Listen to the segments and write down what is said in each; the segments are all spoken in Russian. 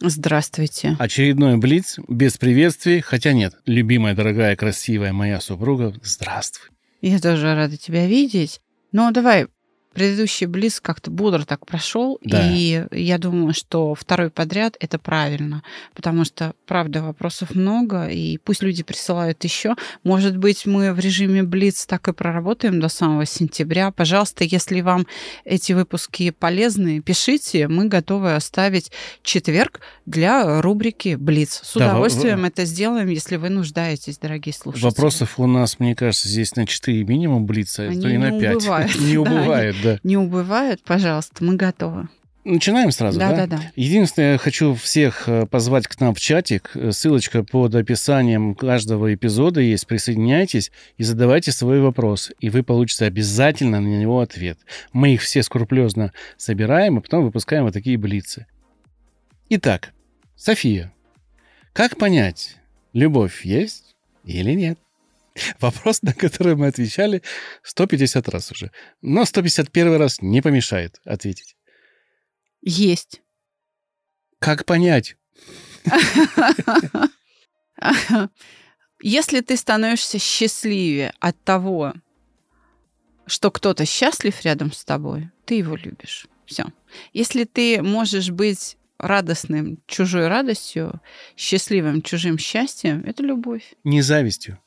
Здравствуйте. Очередной Блиц без приветствий, хотя нет, любимая, дорогая, красивая моя супруга, здравствуй. Я тоже рада тебя видеть. Но давай Предыдущий Близ как-то бодро так прошел, Да. и я думаю, что второй подряд это правильно, потому что, правда, вопросов много, и пусть люди присылают еще. Может быть, мы в режиме Блиц так и проработаем до самого сентября. Пожалуйста, если вам эти выпуски полезны, пишите, мы готовы оставить четверг для рубрики Блиц. С Да, во- удовольствием это сделаем, если вы нуждаетесь, дорогие слушатели. Вопросов у нас, мне кажется, здесь на 4 минимум Блица, а Они то и на не 5. убывают. Не убывает, да. Не убывают, пожалуйста, мы готовы. Начинаем сразу, да? Да, да, да. Единственное, я хочу всех э, позвать к нам в чатик. Э, Ссылочка под описанием каждого эпизода есть. Присоединяйтесь и задавайте свой вопрос. И вы получите обязательно на него ответ. Мы их все скрупулезно собираем, и потом выпускаем вот такие блицы. Итак, София, как понять, любовь есть или нет? Вопрос, на который мы отвечали 150 раз уже. Но 151 раз не помешает ответить. Есть. Как понять? Если ты становишься счастливее от того, что кто-то счастлив рядом с тобой, ты его любишь. Все. Если ты можешь быть радостным чужой радостью, счастливым чужим счастьем, это любовь. Не завистью.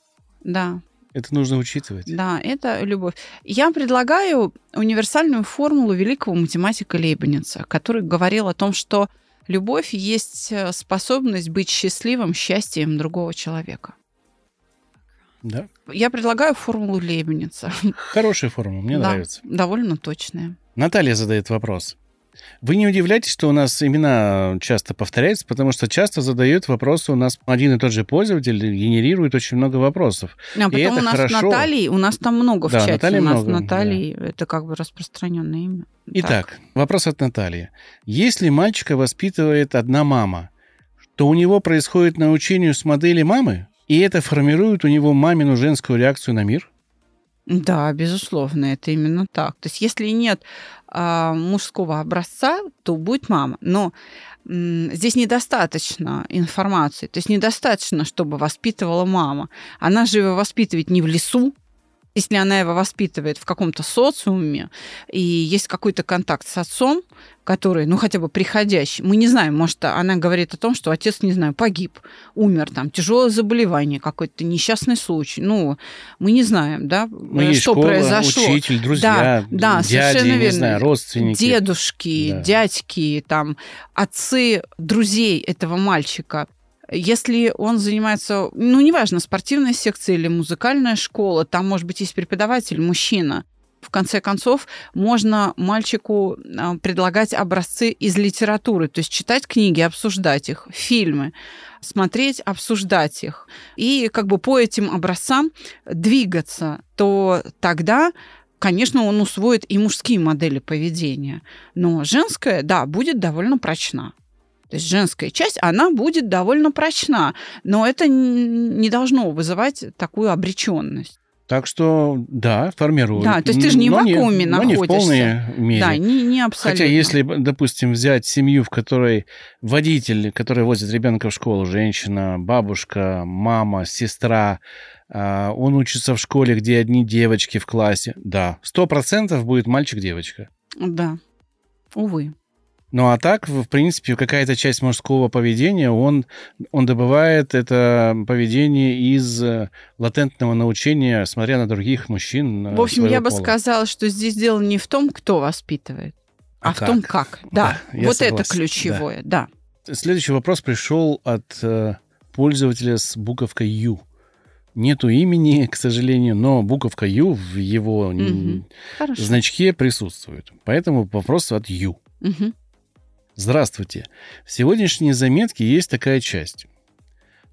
Да, Это нужно учитывать. да, это любовь. Я предлагаю универсальную формулу великого математика Лейбница, который говорил о том, что любовь есть э, способность быть счастливым счастьем другого человека. Да? Я предлагаю формулу Лейбница. Хорошая форма, мне Да, нравится. Довольно точная. Наталья задает вопрос. Вы не удивляйтесь, что у нас имена часто повторяются, потому что часто задают вопросы у нас один и тот же пользователь, генерирует очень много вопросов. А потом это у нас хорошо. Натальи, у нас там много Да, в чате. Натальи у нас много, Натальи, это как бы распространенное имя. Итак, вопрос от Натальи. Если мальчика воспитывает одна мама, то у него происходит научение с модели мамы, и это формирует у него мамину женскую реакцию на мир? Да, безусловно, это именно так. То есть, если нет мужского образца, то будет мама. Но здесь недостаточно информации. То есть недостаточно, чтобы воспитывала мама. Она же его воспитывает не в лесу, если она его воспитывает в каком-то социуме, и есть какой-то контакт с отцом, который, ну, хотя бы приходящий, мы не знаем, может, она говорит о том, что отец, не знаю, погиб, умер, там, тяжелое заболевание, какой-то несчастный случай. Ну, мы не знаем, да, Ну, есть что школа, произошло. учитель, друзья, да, дяди, совершенно не верно. знаю, родственники. Дедушки, Да. дядьки, там, отцы друзей этого мальчика. Если он занимается, ну, неважно, спортивная секция или музыкальная школа, там, может быть, есть преподаватель, мужчина. В конце концов, можно мальчику а, предлагать образцы из литературы, то есть читать книги, обсуждать их, фильмы, смотреть, обсуждать их. И как бы по этим образцам двигаться, то тогда конечно, он усвоит и мужские модели поведения. Но женская, да, будет довольно прочна. То есть женская часть, она будет довольно прочна, но это не должно вызывать такую обреченность. Так что, да, формирует. Да, то есть ты же не в вакууме но не в находишься. полной мере. Да, не, не абсолютно. Хотя если, допустим, взять семью, в которой водитель, который возит ребенка в школу, женщина, бабушка, мама, сестра, а, он учится в школе, где одни девочки в классе, да, сто процентов будет мальчик-девочка. Да, увы. Ну а так, в принципе, какая-то часть мужского поведения, он, он добывает это поведение из э, латентного научения, смотря на других мужчин. В общем, я бы пола. сказала, что здесь дело не в том, кто воспитывает, а, А в том, как. Да, Да, вот это ключевое, да. Следующий вопрос пришел от э, пользователя с буковкой Ю. Нету имени, к сожалению, но буковка Ю в его м, Мгм. Хорошо. значке присутствует. Поэтому вопрос от Ю. Мгм. Здравствуйте. В сегодняшней заметке есть такая часть.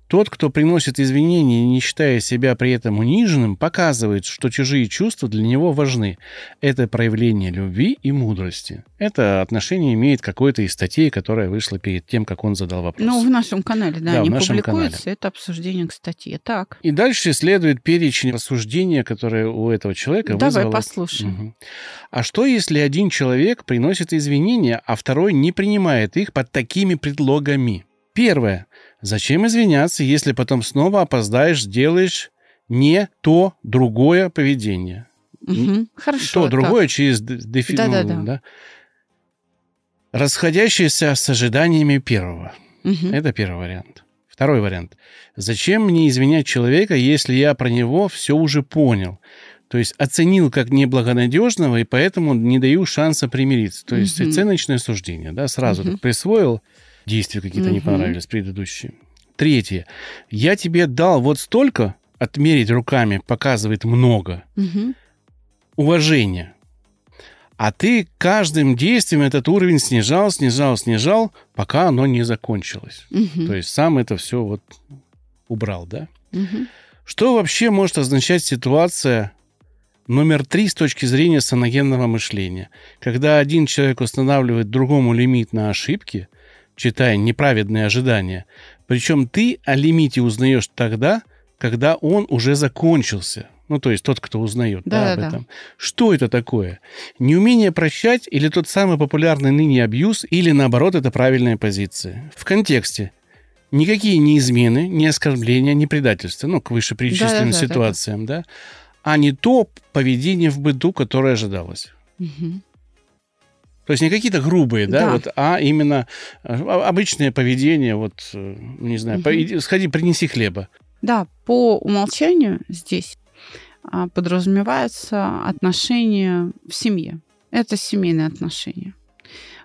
Тот, кто приносит извинения, не считая себя при этом униженным, показывает, что чужие чувства для него важны. Это проявление любви и мудрости. Это отношение имеет какой-то из статей, которая вышла перед тем, как он задал вопрос. Ну, в нашем канале, да, Да, нашем публикуются. канале. Это обсуждение к статье. Так, И дальше следует перечень рассуждения, которое у этого человека давай вызвало... послушаем. Мгм. А что, если один человек приносит извинения, а второй не принимает их под такими предлогами? Первое. Зачем извиняться, если потом снова опоздаешь, сделаешь не то другое поведение? Мгм. Хорошо. то так. другое через д- дефи- ну, Да-да-да. да. Расходящееся с ожиданиями первого. Мгм. Это первый вариант. Второй вариант. Зачем мне извинять человека, если я про него все уже понял? То есть оценил как неблагонадежного, и поэтому не даю шанса примириться. То есть Мгм. оценочное суждение, да, сразу Мгм. так присвоил, действия какие-то не Мгм. понравились предыдущие. Третье. Я тебе дал вот столько, отмерить руками показывает много, Мгм. уважения. А ты каждым действием этот уровень снижал, снижал, снижал, пока оно не закончилось. Мгм. То есть сам это все вот убрал, да? Мгм. Что вообще может означать ситуация номер три с точки зрения саногенного мышления? Когда один человек устанавливает другому лимит на ошибки, читая неправедные ожидания, причем ты о лимите узнаешь тогда, когда он уже закончился. Ну, то есть тот, кто узнает да, об Да-да-да. этом. Что это такое? Неумение прощать или тот самый популярный ныне абьюз, или наоборот, это правильная позиция? В контексте. Никакие не измены, не оскорбления, не предательства, ну, к вышеперечисленным Да-да-да-да-да. ситуациям, да, а не то поведение в быту, которое ожидалось. Мгм. То есть не какие-то грубые, да, Да. вот, а именно э, обычное поведение, вот, э, не знаю, Мгм. по- сходи, принеси хлеба. Да, по умолчанию здесь а, подразумеваются отношения в семье. Это семейные отношения.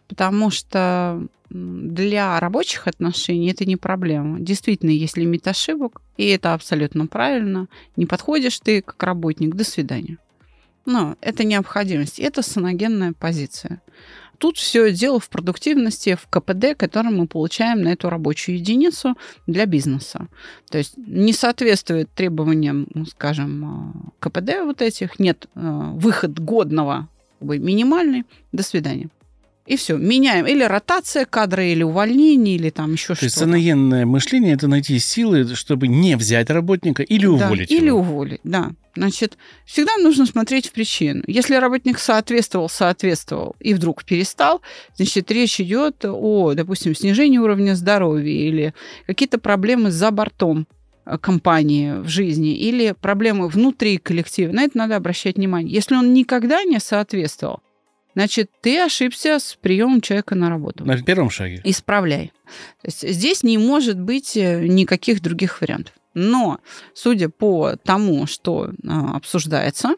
Потому что для рабочих отношений это не проблема. Действительно, есть лимит ошибок, и это абсолютно правильно. Не подходишь ты как работник, до свидания. Но это необходимость, это саногенная позиция. Тут все дело в продуктивности, в КПД, который мы получаем на эту рабочую единицу для бизнеса. То есть не соответствует требованиям, ну, скажем, э, КПД вот этих, нет э, выход годного, минимальный, до свидания. И все, меняем. Или ротация кадра, или увольнение, или там еще То есть что-то. саногенное мышление – это найти силы, чтобы не взять работника или Да, уволить или его. уволить, да. Значит, всегда нужно смотреть в причину. Если работник соответствовал, соответствовал и вдруг перестал, значит, речь идет о, допустим, снижении уровня здоровья или какие-то проблемы за бортом э, компании в жизни или проблемы внутри коллектива. На это надо обращать внимание. Если он никогда не соответствовал, значит, ты ошибся с приемом человека на работу. На первом шаге. Исправляй. То есть здесь не может быть э, никаких других вариантов. Но, судя по тому, что а, обсуждается,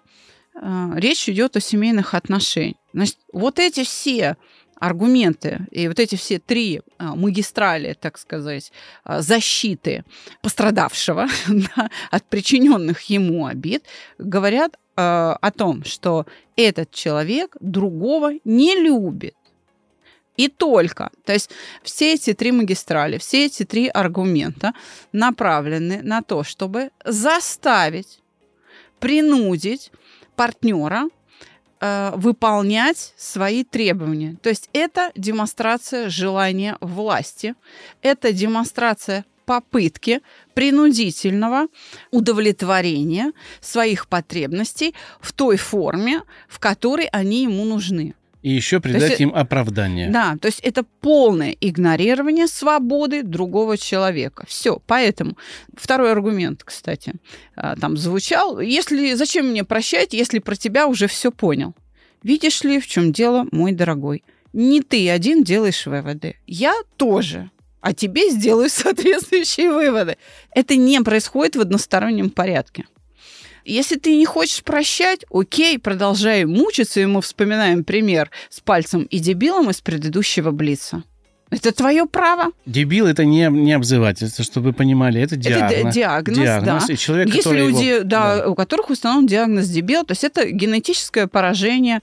а, речь идет о семейных отношениях. Значит, вот эти все аргументы и вот эти все три а, магистрали, так сказать, защиты пострадавшего да, от причиненных ему обид, говорят о том, что этот человек другого не любит. И только. То есть все эти три магистрали, все эти три аргумента направлены на то, чтобы заставить, принудить партнера э, выполнять свои требования. То есть это демонстрация желания власти, это демонстрация попытки принудительного удовлетворения своих потребностей в той форме, в которой они ему нужны. И еще придать есть, им оправдание. Да, то есть это полное игнорирование свободы другого человека. Все. Поэтому второй аргумент, кстати, а, там звучал: если зачем мне прощать, если про тебя уже все понял? Видишь ли, в чем дело, мой дорогой? Не ты один делаешь выводы, я тоже. А тебе сделаю соответствующие выводы. Это не происходит в одностороннем порядке. Если ты не хочешь прощать, окей, продолжай мучиться, и мы вспоминаем пример с пальцем и дебилом из предыдущего Блица. Это твое право. Дебил это не, не обзывательство, чтобы вы понимали, это диагноз. Это диагноз, диагноз да. и человек, Есть люди, его- да, у которых установлен диагноз дебил, то есть это генетическое поражение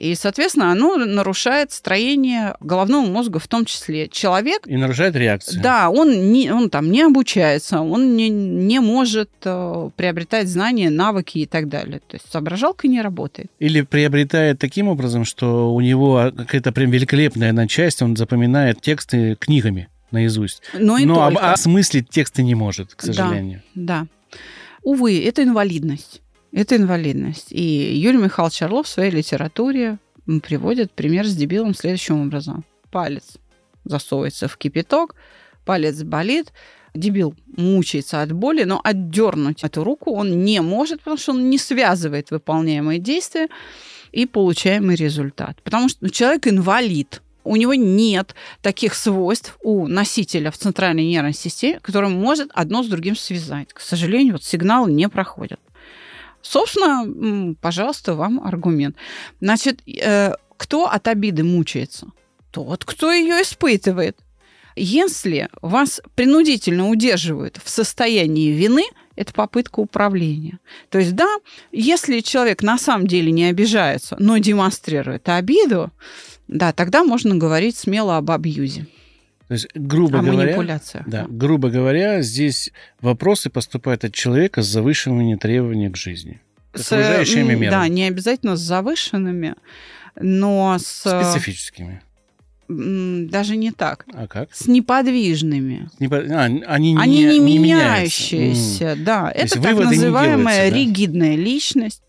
И, соответственно, оно нарушает строение головного мозга в том числе. Человек... И нарушает реакцию. Да, он, не, он там не обучается, он не, не может э, приобретать знания, навыки и так далее. То есть соображалка не работает. Или приобретает таким образом, что у него какая-то прям великолепная одна часть, он запоминает тексты книгами наизусть. Но, и Но только. осмыслить тексты не может, к Да. сожалению. Да. Увы, это инвалидность. Это инвалидность. И Юрий Михайлович Орлов в своей литературе приводит пример с дебилом следующим образом. Палец засовывается в кипяток, палец болит, дебил мучается от боли, но отдернуть эту руку он не может, потому что он не связывает выполняемые действия и получаемый результат. Потому что человек инвалид. У него нет таких свойств у носителя в центральной нервной системе, который может одно с другим связать. К сожалению, вот сигналы не проходят. Собственно, пожалуйста, вам аргумент. Значит, э, кто от обиды мучается? Тот, кто ее испытывает. Если вас принудительно удерживают в состоянии вины, это попытка управления. То есть, да, если человек на самом деле не обижается, но демонстрирует обиду, да, тогда можно говорить смело об абьюзе, То есть, грубо о говоря, манипуляциях. да, грубо говоря, здесь вопросы поступают от человека с завышенными требованиями к жизни. К С, окружающими мерами. Да, не обязательно с завышенными, но с... Специфическими. Даже не так. А как? С неподвижными. Не по- а, они Они не, не, не меняющиеся, да. есть Это так не называемая делаются, да? ригидная личность.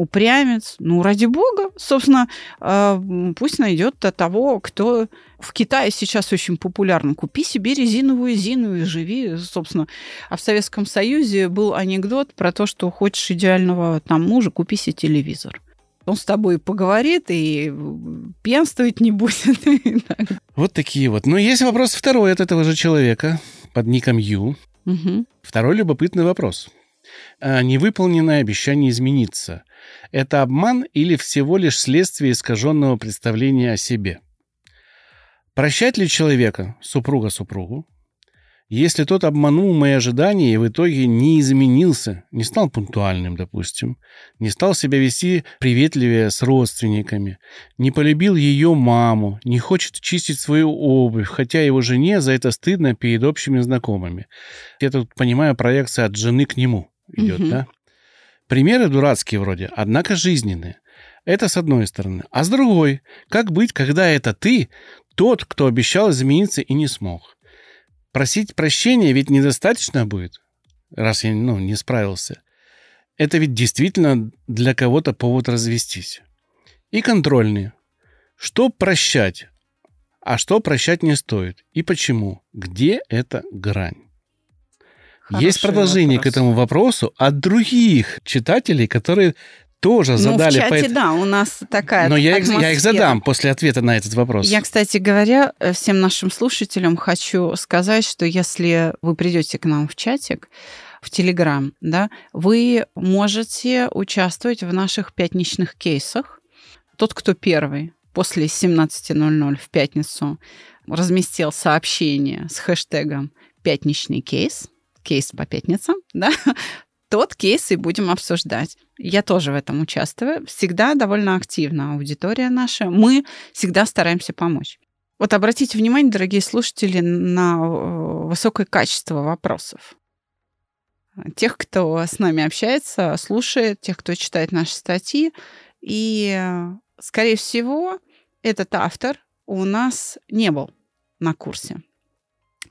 Упрямец, ну ради бога, собственно, м, пусть найдет того, кто в Китае сейчас очень популярно. Купи себе резиновую зину и живи, собственно. А в Советском Союзе был анекдот про то, что хочешь идеального там мужа, купи себе телевизор. Он с тобой поговорит и пьянствовать не будет. Вот такие вот. Но есть вопрос второй от этого же человека под ником Ю. Мгм. Второй любопытный вопрос. А, Невыполненное обещание измениться. Это обман или всего лишь следствие искаженного представления о себе? Прощать ли человека, супруга супругу, если тот обманул мои ожидания и в итоге не изменился, не стал пунктуальным, допустим, не стал себя вести приветливее с родственниками, не полюбил ее маму, не хочет чистить свою обувь, хотя его жене за это стыдно перед общими знакомыми. Я тут понимаю, проекция от жены к нему идет, Мгм. да? Примеры дурацкие вроде, однако жизненные. Это с одной стороны. А с другой, как быть, когда это ты, тот, кто обещал измениться и не смог? Просить прощения ведь недостаточно будет, раз я ну, не справился. Это ведь действительно для кого-то повод развестись. И контрольные. Что прощать, а что прощать не стоит? И почему? Где эта грань? Есть Хороший продолжение вопрос. к этому вопросу от других читателей, которые тоже Ну, задали... в чате, по да, у нас такая Но я их, я их задам после ответа на этот вопрос. Я, кстати говоря, э, всем нашим слушателям хочу сказать, что если вы придете к нам в чатик, в Телеграм, да, вы можете участвовать в наших пятничных кейсах. Тот, кто первый после 17.00 в пятницу разместил сообщение с хэштегом «пятничный кейс», кейс по пятницам, да, тот кейс и будем обсуждать. Я тоже в этом участвую. Всегда довольно активна аудитория наша. Мы всегда стараемся помочь. Вот обратите внимание, дорогие слушатели, на э, высокое качество вопросов. Тех, кто с нами общается, слушает, тех, кто читает наши статьи. И, э, скорее всего, этот автор у нас не был на курсе.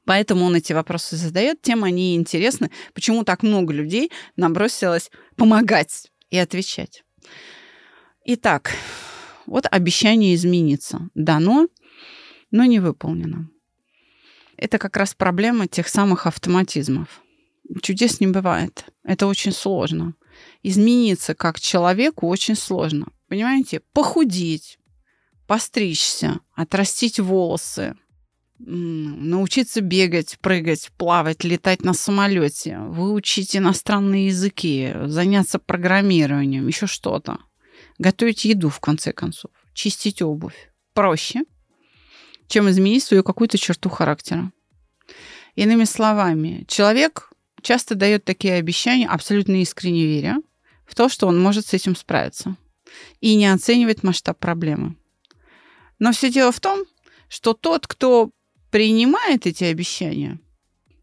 Поэтому он эти вопросы задает, тем они интересны. Почему так много людей набросилось помогать и отвечать. Итак, вот обещание измениться. Дано, но не выполнено. Это как раз проблема тех самых автоматизмов. Чудес не бывает. Это очень сложно. Измениться как человеку очень сложно. Понимаете? Похудеть, постричься, отрастить волосы, научиться бегать, прыгать, плавать, летать на самолете, выучить иностранные языки, заняться программированием, еще что-то. Готовить еду, в конце концов, чистить обувь. Проще, чем изменить свою какую-то черту характера. Иными словами, человек часто дает такие обещания, абсолютно искренне веря в то, что он может с этим справиться. и не оценивает масштаб проблемы. Но все дело в том, что тот, кто принимает эти обещания,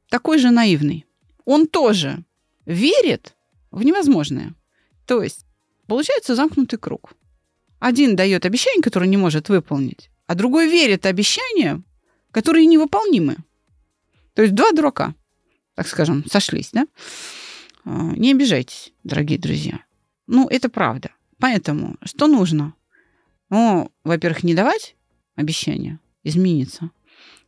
такой же наивный. Он тоже верит в невозможное. То есть получается замкнутый круг. Один дает обещание, которое не может выполнить, а другой верит обещания, которые невыполнимы. То есть два дурака, так скажем, сошлись, да? А, не обижайтесь, дорогие друзья. Ну, это правда. Поэтому что нужно? Ну, во-первых, не давать обещания, измениться.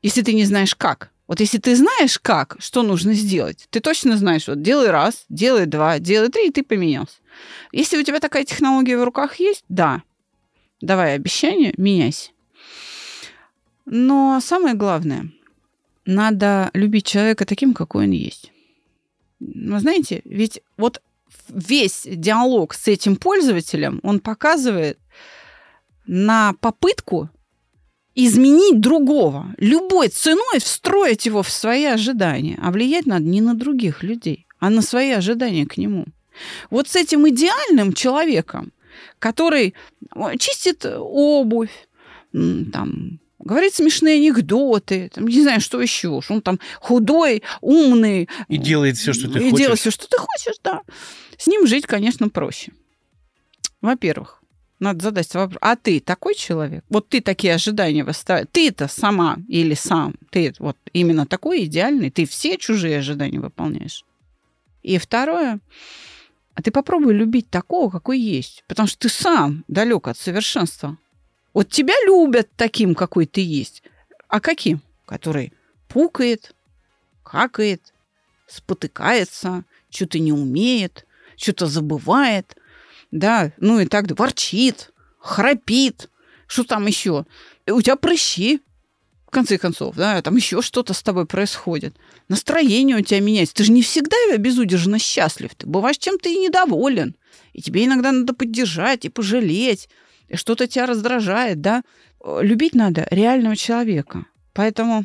Если ты не знаешь как. Вот если ты знаешь как, что нужно сделать, ты точно знаешь, вот делай раз, делай два, делай три, и ты поменялся. Если у тебя такая технология в руках есть, да, давай обещание, меняйся. Но самое главное, надо любить человека таким, какой он есть. Вы знаете, ведь вот весь диалог с этим пользователем, он показывает на попытку изменить другого, любой ценой встроить его в свои ожидания. А влиять надо не на других людей, а на свои ожидания к нему. Вот с этим идеальным человеком, который чистит обувь, там, говорит смешные анекдоты, там, не знаю, что еще. Он там худой, умный. И делает все, что ты и хочешь. И делает все, что ты хочешь, да. С ним жить, конечно, проще. Во-первых, надо задать вопрос, а ты такой человек? Вот ты такие ожидания выставляешь. Ты-то сама или сам, ты вот именно такой идеальный, ты все чужие ожидания выполняешь. И второе, а ты попробуй любить такого, какой есть, потому что ты сам далек от совершенства. Вот тебя любят таким, какой ты есть. А каким? Который пукает, какает, спотыкается, что-то не умеет, что-то забывает, да, ну и так ворчит, храпит, что там еще? У тебя прыщи, в конце концов, да, там еще что-то с тобой происходит. Настроение у тебя меняется. Ты же не всегда безудержно счастлив. Ты бываешь чем-то и недоволен. И тебе иногда надо поддержать и пожалеть. И что-то тебя раздражает, да. Любить надо реального человека. Поэтому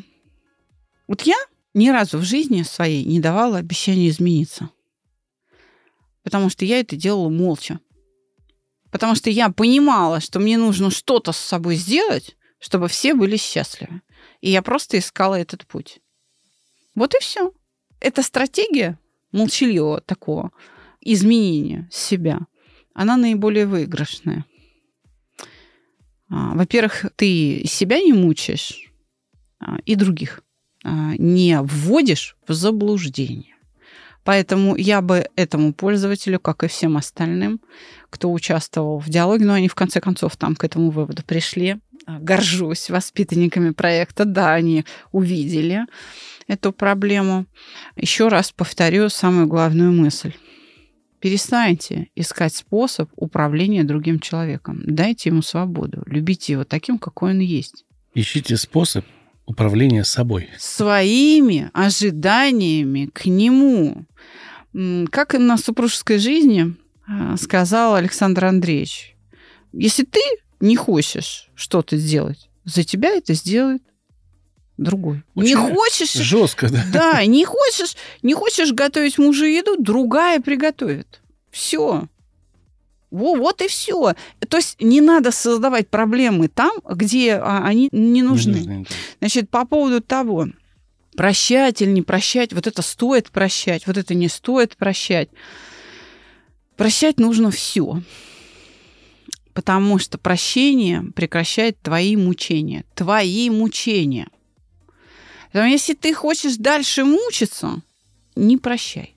вот я ни разу в жизни своей не давала обещания измениться. Потому что я это делала молча. Потому что я понимала, что мне нужно что-то с собой сделать, чтобы все были счастливы. И я просто искала этот путь. Вот и все. Эта стратегия молчаливого такого изменения себя, она наиболее выигрышная. А, во-первых, ты себя не мучаешь а, и других а, не вводишь в заблуждение. Поэтому я бы этому пользователю, как и всем остальным, кто участвовал в диалоге, но они в конце концов там к этому выводу пришли, горжусь воспитанниками проекта, да, они увидели эту проблему. Еще раз повторю самую главную мысль. Перестаньте искать способ управления другим человеком. Дайте ему свободу. Любите его таким, какой он есть. Ищите способ управления собой. Своими ожиданиями к нему. Как и на супружеской жизни а, сказал Александр Андреевич, если ты не хочешь что-то сделать, за тебя это сделает другой. Очень не хочешь... Жестко, да? Да, не хочешь, не хочешь готовить мужу еду, другая приготовит. Все. Во, вот и все. То есть не надо создавать проблемы там, где а, они не нужны. Не нужны Значит, по поводу того, прощать или не прощать, вот это стоит прощать, вот это не стоит прощать. Прощать нужно все потому что прощение прекращает твои мучения. Твои мучения. Поэтому если ты хочешь дальше мучиться, не прощай.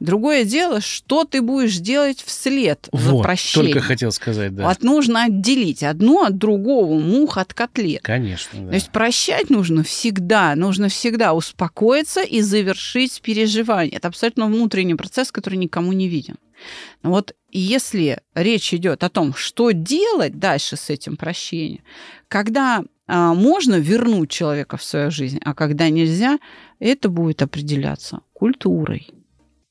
Другое дело, что ты будешь делать вслед вот, за прощением. Только хотел сказать, да. Вот нужно отделить одно от другого, мух от котлет. Конечно, да. То есть прощать нужно всегда, нужно всегда успокоиться и завершить переживание. Это абсолютно внутренний процесс, который никому не виден. Но вот если речь идет о том, что делать дальше с этим прощением, когда а, можно вернуть человека в свою жизнь, а когда нельзя, это будет определяться культурой.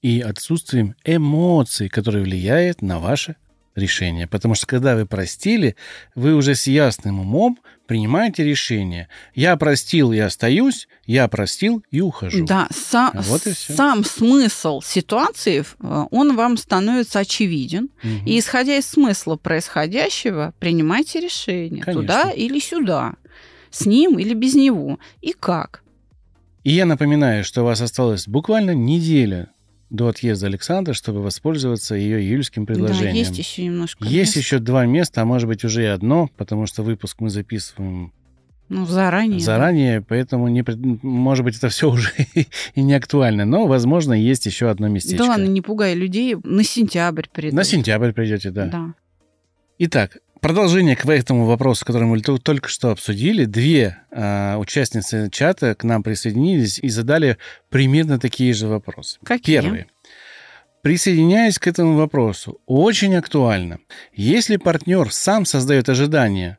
И отсутствием эмоций, которые влияют на ваше решение. Потому что когда вы простили, вы уже с ясным умом принимаете решение. Я простил и остаюсь, я простил и ухожу. Да, са- вот и все. сам смысл ситуации, э, он вам становится очевиден. Угу. И исходя из смысла происходящего, принимайте решение. Конечно. Туда или сюда. С ним или без него. И как. И я напоминаю, что у вас осталось буквально неделя до отъезда Александра, чтобы воспользоваться ее июльским предложением. Да, есть еще немножко. Есть мест. еще два места, а может быть уже и одно, потому что выпуск мы записываем ну, заранее. Заранее, да. поэтому, не, может быть, это все уже и не актуально. Но, возможно, есть еще одно местечко. Да ладно, не пугай людей. На сентябрь придете. На сентябрь придете, да. Да. Итак, продолжение к этому вопросу, который мы только что обсудили. Две э, участницы чата к нам присоединились и задали примерно такие же вопросы. Какие? Первый. Присоединяясь к этому вопросу, очень актуально. Если партнер сам создает ожидания,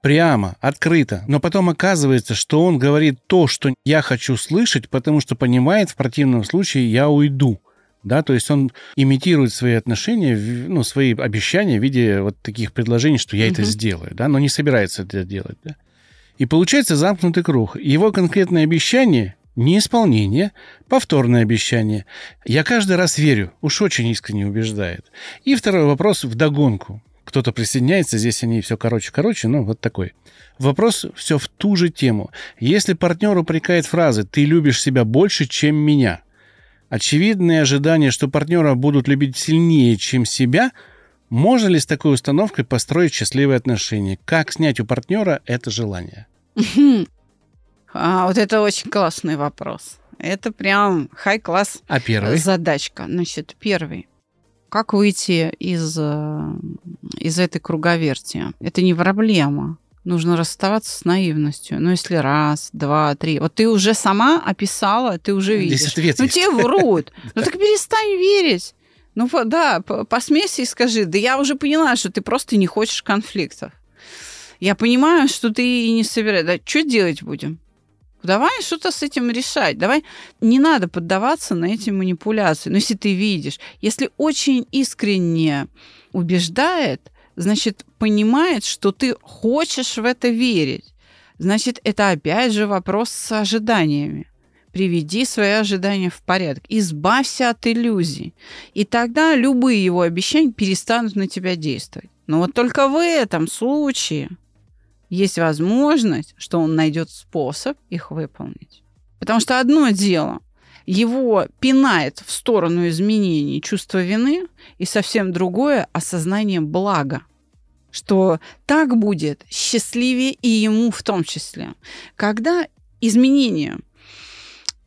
прямо, открыто, но потом оказывается, что он говорит то, что я хочу слышать, потому что понимает, в противном случае я уйду да, то есть он имитирует свои отношения, ну, свои обещания в виде вот таких предложений, что я угу. это сделаю, да, но не собирается это делать, да. И получается замкнутый круг. Его конкретное обещание неисполнение, повторное обещание. Я каждый раз верю, уж очень искренне убеждает. И второй вопрос в догонку. Кто-то присоединяется, здесь они все короче-короче, но вот такой. Вопрос все в ту же тему. Если партнер упрекает фразы «ты любишь себя больше, чем меня», очевидные ожидания, что партнера будут любить сильнее, чем себя, можно ли с такой установкой построить счастливые отношения? Как снять у партнера это желание? А, вот это очень классный вопрос. Это прям хай-класс а первый? задачка. Значит, первый. Как выйти из, э, из этой круговерти? Это не проблема нужно расставаться с наивностью. Ну, если раз, два, три. Вот ты уже сама описала, ты уже видишь. Здесь ответ ну, есть. тебе врут. Ну, так перестань верить. Ну, да, посмейся и скажи, да я уже поняла, что ты просто не хочешь конфликтов. Я понимаю, что ты и не собираешь. Да что делать будем? Давай что-то с этим решать. Давай не надо поддаваться на эти манипуляции. Но если ты видишь, если очень искренне убеждает, значит, понимает, что ты хочешь в это верить. Значит, это опять же вопрос с ожиданиями. Приведи свои ожидания в порядок. Избавься от иллюзий. И тогда любые его обещания перестанут на тебя действовать. Но вот только в этом случае есть возможность, что он найдет способ их выполнить. Потому что одно дело его пинает в сторону изменений чувства вины, и совсем другое осознание блага что так будет счастливее и ему в том числе. Когда изменения,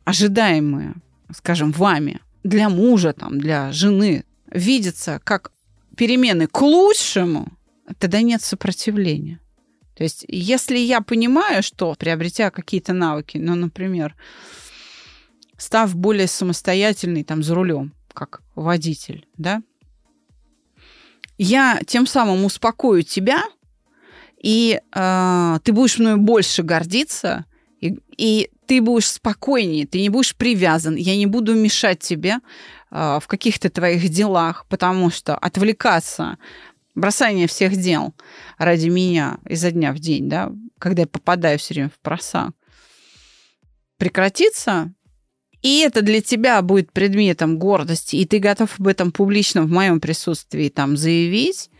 ожидаемые, скажем, вами, для мужа, там, для жены, видятся как перемены к лучшему, тогда нет сопротивления. То есть, если я понимаю, что приобретя какие-то навыки, ну, например, став более самостоятельной там за рулем, как водитель, да, я тем самым успокою тебя, и э, ты будешь мною больше гордиться, и, и ты будешь спокойнее, ты не будешь привязан, я не буду мешать тебе э, в каких-то твоих делах, потому что отвлекаться, бросание всех дел ради меня изо дня в день, да, когда я попадаю все время в просак, прекратится, и это для тебя будет предметом гордости, и ты готов об этом публично в моем присутствии там заявить,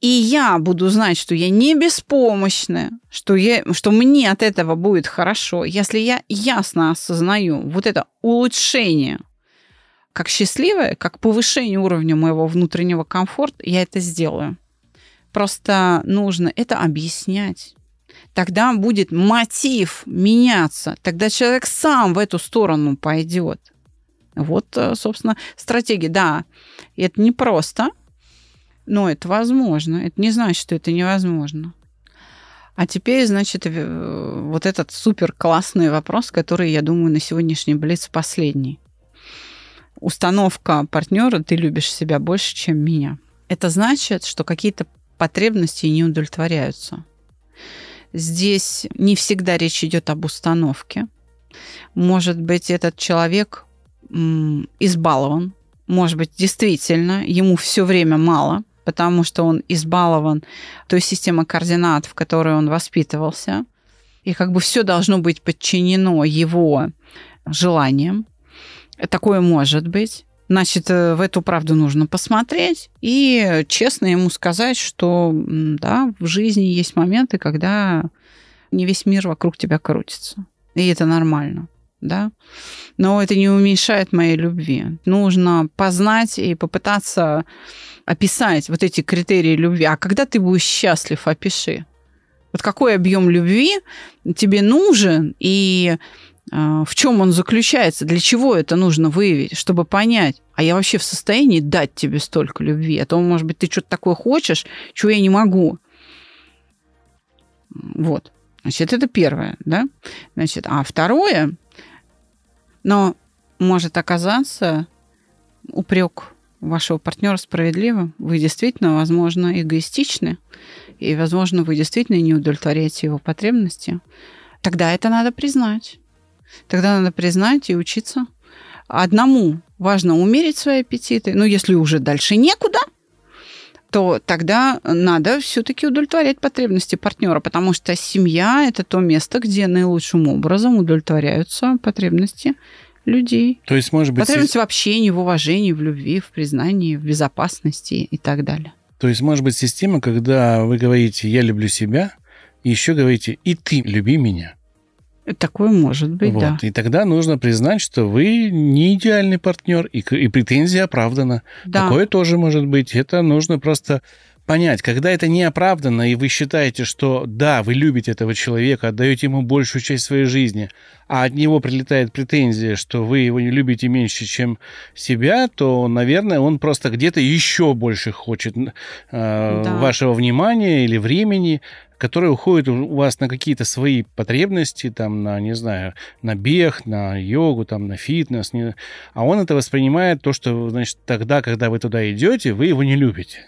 и я буду знать, что я не беспомощная, что, я, что мне от этого будет хорошо, если я ясно осознаю вот это улучшение как счастливое, как повышение уровня моего внутреннего комфорта, я это сделаю. Просто нужно это объяснять тогда будет мотив меняться, тогда человек сам в эту сторону пойдет. Вот, э, собственно, стратегия. Да, это непросто, но это возможно. Это не значит, что это невозможно. А теперь, значит, э, вот этот супер классный вопрос, который, я думаю, на сегодняшний Блиц последний. Установка партнера «ты любишь себя больше, чем меня». Это значит, что какие-то потребности не удовлетворяются. Здесь не всегда речь идет об установке. Может быть, этот человек избалован. Может быть, действительно, ему все время мало. потому что он избалован той системой координат, в которой он воспитывался. И как бы все должно быть подчинено его желаниям. Такое может быть. Значит, э, в эту правду нужно посмотреть и честно ему сказать, что да, в жизни есть моменты, когда не весь мир вокруг тебя крутится. И это нормально да, но это не уменьшает моей любви. Нужно познать и попытаться описать вот эти критерии любви. А когда ты будешь счастлив, опиши. Вот какой объем любви тебе нужен и в чем он заключается, для чего это нужно выявить, чтобы понять, а я вообще в состоянии дать тебе столько любви, а то, может быть, ты что-то такое хочешь, чего я не могу. Вот. Значит, это первое, да? Значит, а второе, но может оказаться упрек вашего партнера справедливым. Вы действительно, возможно, эгоистичны, и, возможно, вы действительно не удовлетворяете его потребности. Тогда это надо признать. Тогда надо признать и учиться. Одному важно умерить свои аппетиты. Но если уже дальше некуда, то тогда надо все-таки удовлетворять потребности партнера, потому что семья это то место, где наилучшим образом удовлетворяются потребности людей. То есть, может быть... Потребность в общении, в уважении, в любви, в признании, в безопасности и так далее. То есть, может быть, система, когда вы говорите «я люблю себя», и еще говорите «и ты люби меня». Такое может быть, вот. да. И тогда нужно признать, что вы не идеальный партнер, и, и претензия оправдана. Да. Такое тоже может быть. Это нужно просто понять, когда это не оправдано, и вы считаете, что да, вы любите этого человека, отдаете ему большую часть своей жизни, а от него прилетает претензия, что вы его не любите меньше, чем себя, то, наверное, он просто где-то еще больше хочет э, да. вашего внимания или времени, которое уходит у вас на какие-то свои потребности, там, на, не знаю, на бег, на йогу, там, на фитнес, не... а он это воспринимает то, что, значит, тогда, когда вы туда идете, вы его не любите.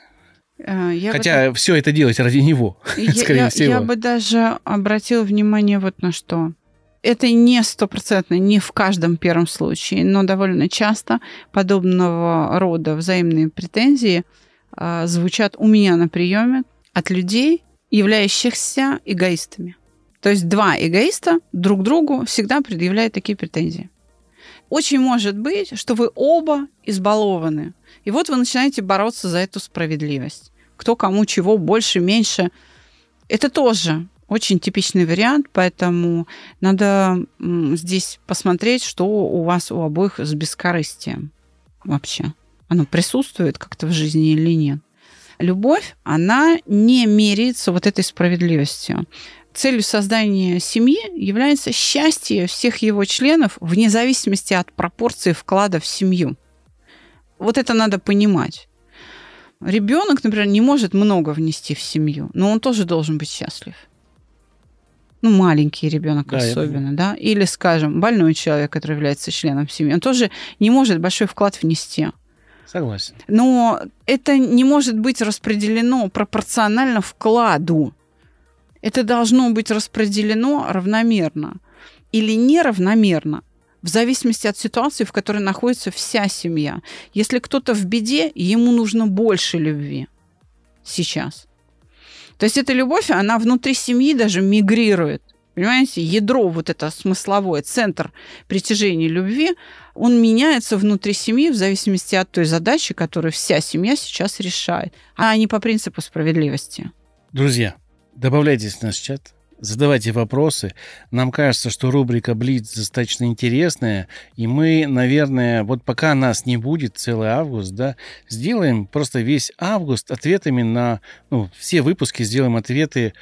Э, я Хотя бы... все это делать ради него, я, скорее я, всего. Я бы даже обратила внимание вот на что. Это не стопроцентно, не в каждом первом случае, но довольно часто подобного рода взаимные претензии э, звучат у меня на приеме от людей, являющихся эгоистами. То есть два эгоиста друг другу всегда предъявляют такие претензии. Очень может быть, что вы оба избалованы. И вот вы начинаете бороться за эту справедливость. Кто кому чего больше, меньше. Это тоже очень типичный вариант, поэтому надо здесь посмотреть, что у вас у обоих с бескорыстием вообще. Оно присутствует как-то в жизни или нет. Любовь, она не меряется вот этой справедливостью целью создания семьи является счастье всех его членов вне зависимости от пропорции вклада в семью. Вот это надо понимать. Ребенок, например, не может много внести в семью, но он тоже должен быть счастлив. Ну, маленький ребенок да, особенно, я... да. Или, скажем, больной человек, который является членом семьи, он тоже не может большой вклад внести. Согласен. Но это не может быть распределено пропорционально вкладу. Это должно быть распределено равномерно или неравномерно в зависимости от ситуации, в которой находится вся семья. Если кто-то в беде, ему нужно больше любви сейчас. То есть эта любовь, она внутри семьи даже мигрирует. Понимаете, ядро вот это смысловое, центр притяжения любви, он меняется внутри семьи в зависимости от той задачи, которую вся семья сейчас решает, а не по принципу справедливости. Друзья, Добавляйтесь в наш чат, задавайте вопросы. Нам кажется, что рубрика «Блиц» достаточно интересная, и мы, наверное, вот пока нас не будет целый август, да, сделаем просто весь август ответами на, ну, все выпуски сделаем ответы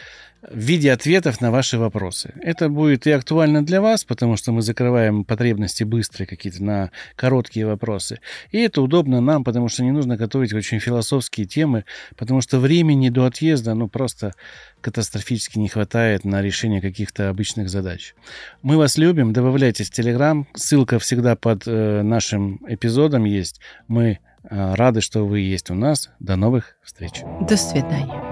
в виде ответов на ваши вопросы. Это будет и актуально для вас, потому что мы закрываем потребности быстрые какие-то на короткие вопросы. И это удобно нам, потому что не нужно готовить очень философские темы, потому что времени до отъезда, ну, просто катастрофически не хватает на решение каких-то обычных задач. Мы вас любим, добавляйтесь в Телеграм, ссылка всегда под э, нашим эпизодом есть. Мы э, рады, что вы есть у нас. До новых встреч. До свидания.